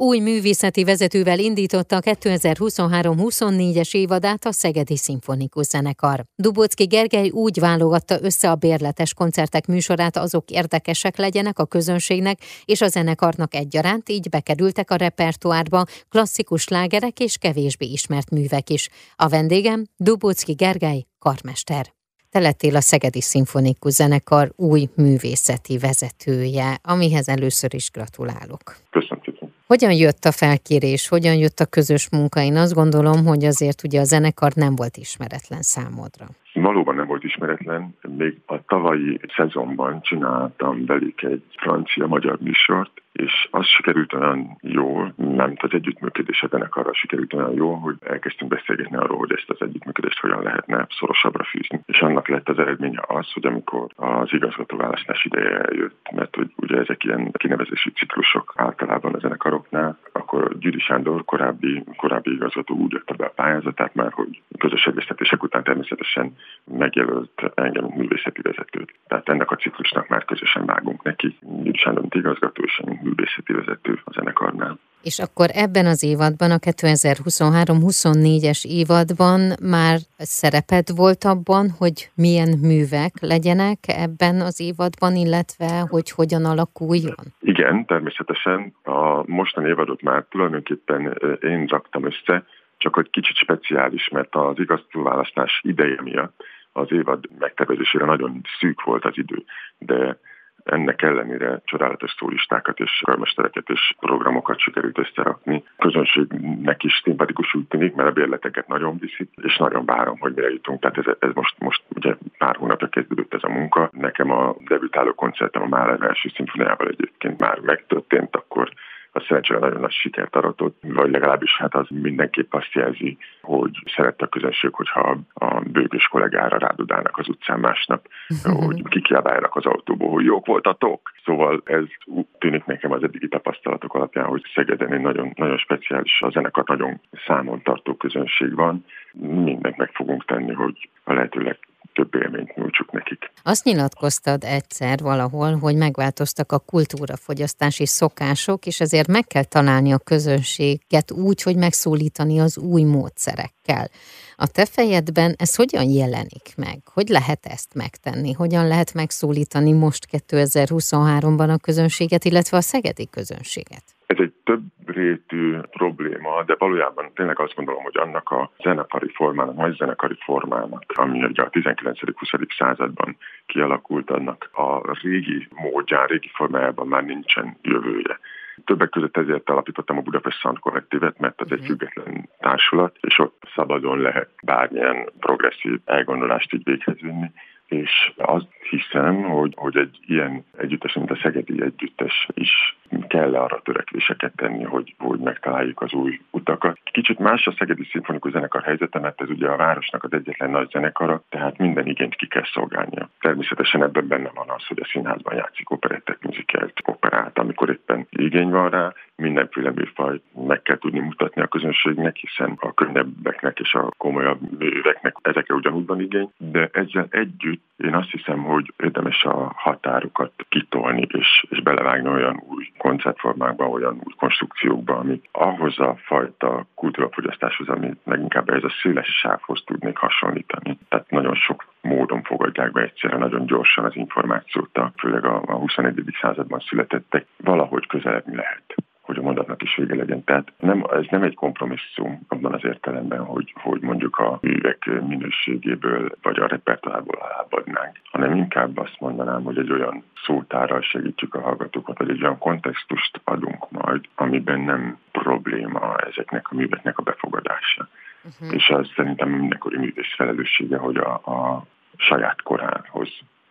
Új művészeti vezetővel indította a 2023-24-es évadát a Szegedi Szimfonikus Zenekar. Dubocki Gergely úgy válogatta össze a bérletes koncertek műsorát, azok érdekesek legyenek a közönségnek és a zenekarnak egyaránt, így bekerültek a repertoárba klasszikus lágerek és kevésbé ismert művek is. A vendégem Dubocki Gergely, karmester. Te lettél a Szegedi Szimfonikus Zenekar új művészeti vezetője, amihez először is gratulálok. Köszönöm. Hogyan jött a felkérés, hogyan jött a közös munka? Én azt gondolom, hogy azért ugye a zenekar nem volt ismeretlen számodra. Valóban nem volt ismeretlen. Még a tavalyi szezonban csináltam velük egy francia-magyar műsort, és az sikerült olyan jól, nem az együttműködés a zenekarral sikerült olyan jól, hogy elkezdtünk beszélgetni arról, hogy ezt az együttműködést hogyan lehetne szorosabbra fűzni. És annak lett az eredménye az, hogy amikor az igazgatóválasztás ideje eljött, mert hogy ugye ezek ilyen kinevezési ciklusok általában a zenekaroknál, akkor Gyuri Sándor korábbi, korábbi igazgató úgy adta be a pályázatát már, hogy közös egyeztetések után természetesen megjelölt engem művészeti vezetőt. Tehát ennek a ciklusnak már közösen vágunk neki. Gyuri Sándor, igazgató, és művészeti vezető a zenekarnál. És akkor ebben az évadban, a 2023-24-es évadban már szereped volt abban, hogy milyen művek legyenek ebben az évadban, illetve hogy hogyan alakuljon? Igen, természetesen. A mostani évadot már tulajdonképpen én raktam össze, csak hogy kicsit speciális, mert az igazgatóválasztás ideje miatt az évad megtervezésére nagyon szűk volt az idő, de ennek ellenére csodálatos szólistákat és karmestereket és programokat sikerült összerakni. Közönségnek is szimpatikus úgy tűnik, mert a bérleteket nagyon viszik, és nagyon várom, hogy mire jutunk. Tehát ez, ez most, most ugye pár hónapja kezdődött ez a munka. Nekem a debütáló koncertem a Máler első szimfoniával egyébként már megtörtént, akkor a szerencsére nagyon nagy sikert aratott, vagy legalábbis hát az mindenképp azt jelzi, hogy szerette a közönség, hogyha a bőgős kollégára rádudálnak az utcán másnap, hogy kikiabáljanak az autóból, hogy jók voltatok. Szóval ez tűnik nekem az eddigi tapasztalatok alapján, hogy Szegeden egy nagyon, nagyon speciális, a zenekar nagyon számon tartó közönség van. Mindent meg fogunk tenni, hogy a lehető több élményt nyújtsuk nekik. Azt nyilatkoztad egyszer valahol, hogy megváltoztak a kultúrafogyasztási szokások, és ezért meg kell találni a közönséget úgy, hogy megszólítani az új módszerekkel. A te fejedben ez hogyan jelenik meg? Hogy lehet ezt megtenni? Hogyan lehet megszólítani most 2023-ban a közönséget, illetve a szegedi közönséget? Ez több rétű probléma, de valójában tényleg azt gondolom, hogy annak a zenekari formának, nagy zenekari formának, ami ugye a 19.-20. században kialakult, annak a régi módján, régi formájában már nincsen jövője. Többek között ezért alapítottam a Budapest Sound Kollektívet, mert az egy mhm. független társulat, és ott szabadon lehet bármilyen progresszív elgondolást így véghez vinni és azt hiszem, hogy, hogy egy ilyen együttes, mint a Szegedi Együttes is kell arra törekvéseket tenni, hogy, hogy megtaláljuk az új utakat. Kicsit más a Szegedi Szimfonikus Zenekar helyzete, mert ez ugye a városnak az egyetlen nagy zenekara, tehát minden igényt ki kell szolgálnia. Természetesen ebben benne van az, hogy a színházban játszik operettet, muzikelt, operát, amikor éppen igény van rá, mindenféle műfaj meg kell tudni mutatni a közönségnek, hiszen a könnyebbeknek és a komolyabb műveknek ezekre ugyanúgy van igény, de ezzel együtt én azt hiszem, hogy érdemes a határokat kitolni és, és belevágni olyan új koncertformákba, olyan új konstrukciókba, ami ahhoz a fajta kultúrafogyasztáshoz, ami leginkább ez a széles sávhoz tudnék hasonlítani. Tehát nagyon sok módon fogadják be egyszerre nagyon gyorsan az információt, főleg a, a 21. században születettek, valahogy közelebb lehet hogy a mondatnak is vége legyen. Tehát nem, ez nem egy kompromisszum abban az értelemben, hogy, hogy mondjuk a művek minőségéből vagy a repertoárból alábbadnánk, hanem inkább azt mondanám, hogy egy olyan szótárral segítjük a hallgatókat, vagy egy olyan kontextust adunk majd, amiben nem probléma ezeknek a műveknek a befogadása. Uh-huh. És az szerintem mindenkori művész felelőssége, hogy a, a saját korához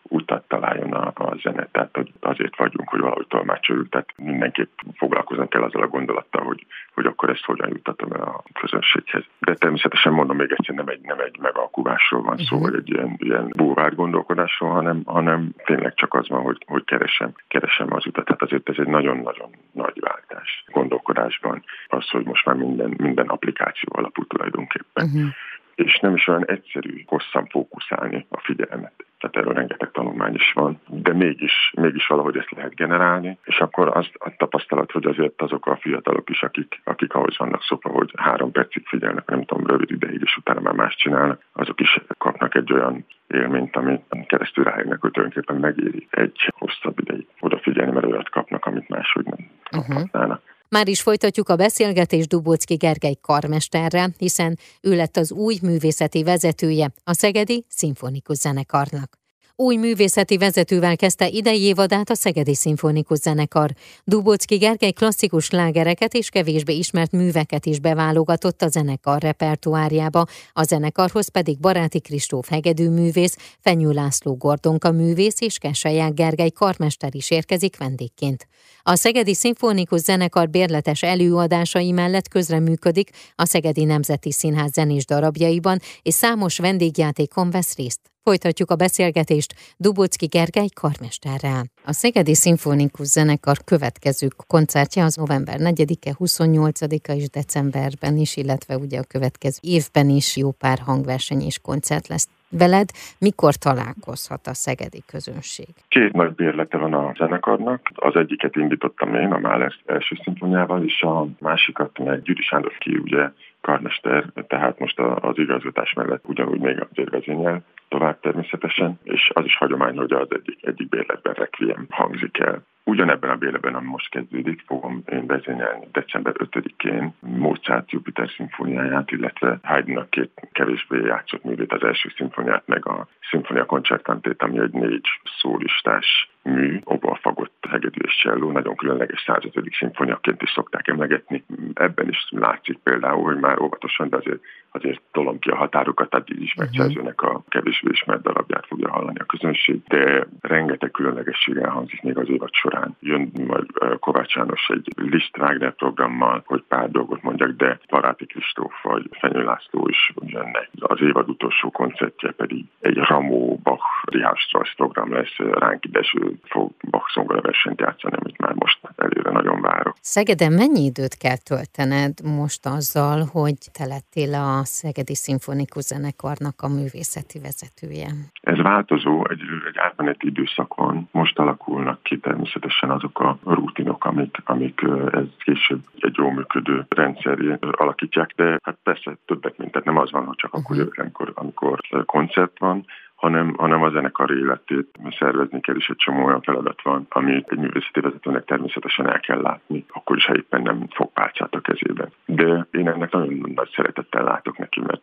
utat találjon a, a zene. Tehát hogy azért vagyunk, hogy valahogy tolmácsoljuk, tehát mindenképp foglalkozni kell azzal a gondolattal, hogy, hogy akkor ezt hogyan jutatom el a közönséghez. De természetesen mondom még egyszer, nem egy, nem egy megalkuvásról van szó, uh-huh. vagy egy ilyen, ilyen búvárt gondolkodásról, hanem, hanem tényleg csak az van, hogy, hogy keresem, keresem az utat. Tehát azért ez egy nagyon-nagyon nagy váltás gondolkodásban. Az, hogy most már minden, minden applikáció alapú tulajdonképpen. Uh-huh és nem is olyan egyszerű hosszan fókuszálni a figyelmet. Tehát erről rengeteg tanulmány is van, de mégis, mégis valahogy ezt lehet generálni, és akkor azt a tapasztalat, hogy azért azok a fiatalok is, akik, akik ahhoz vannak szokva, hogy három percig figyelnek, nem tudom, rövid ideig, és utána már más csinálnak, azok is kapnak egy olyan élményt, amit keresztül rájönnek, hogy tulajdonképpen megéri egy hosszabb ideig odafigyelni, mert olyat kapnak, amit máshogy nem uh-huh. Már is folytatjuk a beszélgetést Dubócki Gergely karmesterrel, hiszen ő lett az új művészeti vezetője a Szegedi Szimfonikus Zenekarnak. Új művészeti vezetővel kezdte idei évadát a Szegedi Szimfonikus Zenekar. Dubocki Gergely klasszikus lágereket és kevésbé ismert műveket is beválogatott a zenekar repertoárjába, a zenekarhoz pedig Baráti Kristóf hegedű művész, Fenyő László Gordonka művész és Keselyák Gergely karmester is érkezik vendégként. A Szegedi Szimfonikus Zenekar bérletes előadásai mellett közreműködik a Szegedi Nemzeti Színház zenés darabjaiban, és számos vendégjátékon vesz részt. Folytatjuk a beszélgetést Dubocki Gergely karmesterrel. A Szegedi Szimfonikus Zenekar következő koncertje az november 4-e, 28-a és decemberben is, illetve ugye a következő évben is jó pár hangverseny és koncert lesz veled mikor találkozhat a szegedi közönség? Két nagy bérlete van a zenekarnak. Az egyiket indítottam én, a Máles első szimfoniával, és a másikat meg Gyuri Sándor ki, ugye karmester, tehát most az igazgatás mellett ugyanúgy még azért vezényel tovább természetesen, és az is hagyomány, hogy az egyik, egyik bérletben requiem hangzik el. Ugyanebben a béleben, ami most kezdődik, fogom én vezényelni december 5-én Mozart Jupiter szimfóniáját, illetve Haydnnak két kevésbé játszott művét, az első szimfóniát, meg a szimfónia koncertantét, ami egy négy szólistás mű, oba fagott hegedű és cselló, nagyon különleges 105. szimfoniaként is szokták emlegetni. Ebben is látszik például, hogy már óvatosan, de azért, azért tolom ki a határokat, tehát így ismert uh-huh. szerzőnek a kevésbé ismert darabját fogja hallani a közönség, de rengeteg különlegesség elhangzik még az évad során. Jön majd Kovács János egy Liszt Wagner programmal, hogy pár dolgot mondjak, de Paráti Kristóf vagy Fenyő László is jönnek. Az évad utolsó koncertje pedig egy Ramó Bach Richard Strauss program lesz, ránk ideső fog Bach versenyt játszani, amit már most előre nagyon várok. Szegeden mennyi időt kell töltened most azzal, hogy te lettél a Szegedi Szimfonikus Zenekarnak a művészeti vezetője? Ez változó, egy, egy átmeneti időszak van. Most alakulnak ki természetesen azok a rutinok, amik, amik ez később egy jó működő rendszer alakítják, de hát persze többet, mint tehát nem az van, hogy csak uh-huh. akkor jövök, amikor, amikor koncert van, hanem, hanem a zenekar életét szervezni kell, és egy csomó olyan feladat van, amit egy művészeti vezetőnek természetesen el kell látni, akkor is, ha éppen nem fog pálcát a kezébe. De én ennek nagyon nagy szeretettel látok neki, mert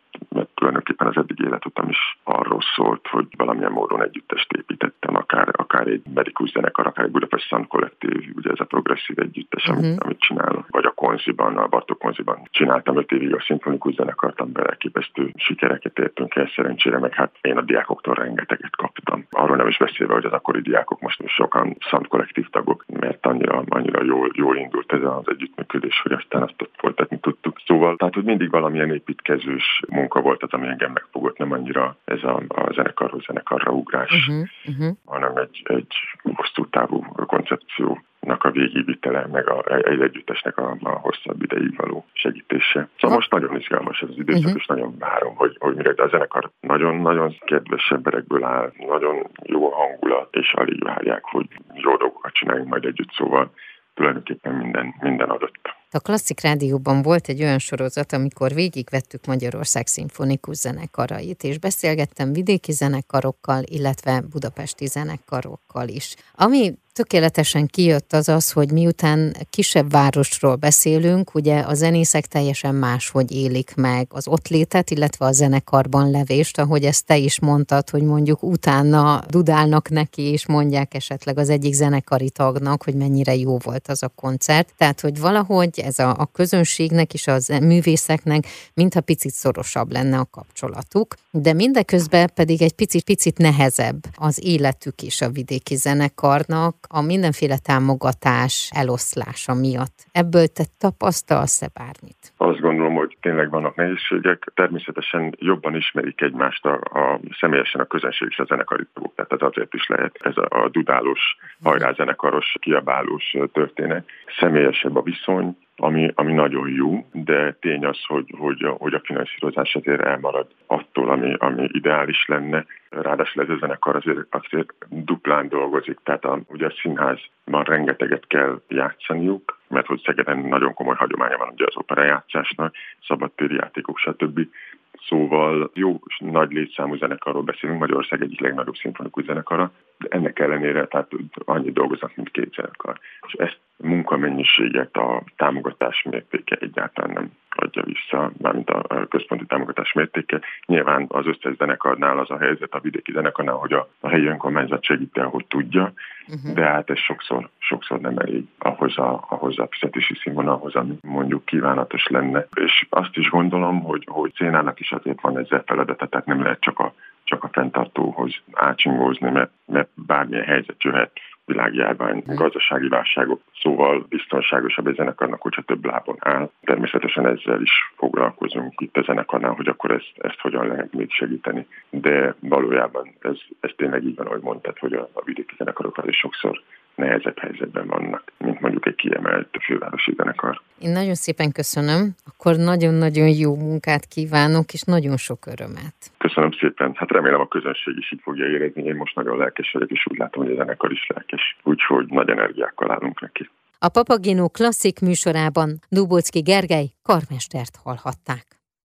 tulajdonképpen az eddig életutam is arról szólt, hogy valamilyen módon együttest építettem, akár, akár egy medikus zenekar, akár egy Budapest Sound Kollektív, ugye ez a progresszív együttes, uh-huh. amit, mhm. amit csinálok, vagy a Konziban, a Bartók Konziban csináltam öt évig a szimfonikus zenekart, amiben elképesztő sikereket értünk el szerencsére, meg hát én a diákok diákoktól rengeteget kaptam. Arról nem is beszélve, hogy az akkori diákok most sokan szant kollektív tagok, mert annyira, annyira jól, jól indult ez az együttműködés, hogy aztán azt ott folytatni tudtuk. Szóval, tehát hogy mindig valamilyen építkezős munka volt az, ami engem megfogott, nem annyira ez a, a zenekarról zenekarra ugrás, uh-huh, uh-huh. hanem egy, egy hosszú távú koncepció a végigvitele, meg a, egy együttesnek a, a hosszabb ideig való segítése. Szóval most nagyon izgalmas ez az időszak, uh-huh. és nagyon várom, hogy, hogy mire, de a zenekar nagyon-nagyon kedves emberekből áll, nagyon jó a hangulat, és alig várják, hogy jó dolgokat csináljunk majd együtt, szóval tulajdonképpen minden, minden adott. A Klasszik Rádióban volt egy olyan sorozat, amikor végigvettük Magyarország szimfonikus zenekarait, és beszélgettem vidéki zenekarokkal, illetve budapesti zenekarokkal is. Ami tökéletesen kijött az az, hogy miután kisebb városról beszélünk, ugye a zenészek teljesen máshogy élik meg az ott létet, illetve a zenekarban levést, ahogy ezt te is mondtad, hogy mondjuk utána dudálnak neki, és mondják esetleg az egyik zenekari tagnak, hogy mennyire jó volt az a koncert. Tehát, hogy valahogy ez a, a közönségnek és a művészeknek mintha picit szorosabb lenne a kapcsolatuk, de mindeközben pedig egy picit-picit nehezebb az életük is a vidéki zenekarnak, a mindenféle támogatás eloszlása miatt. Ebből te tapasztalsz-e bármit? Azt gondolom, hogy tényleg vannak nehézségek. Természetesen jobban ismerik egymást a, a személyesen a közönség és a zenekari tagok. Tehát ez azért is lehet ez a, a dudálós, hajrá zenekaros, kiabálós történet. Személyesebb a viszony, ami, ami nagyon jó, de tény az, hogy, hogy, hogy a finanszírozás azért elmarad attól, ami, ami ideális lenne. Ráadásul ez a zenekar azért, azért duplán dolgozik, tehát a, ugye a színházban rengeteget kell játszaniuk, mert hogy Szegeden nagyon komoly hagyománya van ugye az operajátszásnak, szabadtéri játékok, stb. Szóval jó nagy létszámú zenekarról beszélünk, Magyarország egyik legnagyobb szimfonikus zenekara, de ennek ellenére tehát annyi dolgoznak, mint két zenekar. És ezt munkamennyiséget, a támogatás mértéke egyáltalán nem adja vissza, mármint a központi támogatás mértéke. Nyilván az összes zenekarnál az a helyzet, a vidéki zenekarnál, hogy a, a helyi önkormányzat segíti, ahogy tudja, uh-huh. de hát ez sokszor, sokszor nem elég ahhoz a, ahhoz a fizetési színvonalhoz, ami mondjuk kívánatos lenne. És azt is gondolom, hogy, hogy Szénának is azért van ezzel feladata, tehát nem lehet csak a csak a fenntartóhoz ácsingózni, mert, mert bármilyen helyzet jöhet, világjárvány, gazdasági válságok, szóval biztonságosabb egy zenekarnak, hogyha több lábon áll. Természetesen ezzel is foglalkozunk itt a zenekarnál, hogy akkor ezt, ezt hogyan lehet még segíteni. De valójában ez, ez tényleg így van, ahogy mondtad, hogy a, a vidéki zenekarok is sokszor nehezebb helyzetben vannak, mint mondjuk egy kiemelt fővárosi zenekar. Én nagyon szépen köszönöm, akkor nagyon-nagyon jó munkát kívánok, és nagyon sok örömet. Köszönöm szépen, hát remélem a közönség is így fogja érezni, én most nagyon lelkes vagyok, és úgy látom, hogy a zenekar is lelkes, úgyhogy nagy energiákkal állunk neki. A Papagino klasszik műsorában Dubocki Gergely karmestert hallhatták.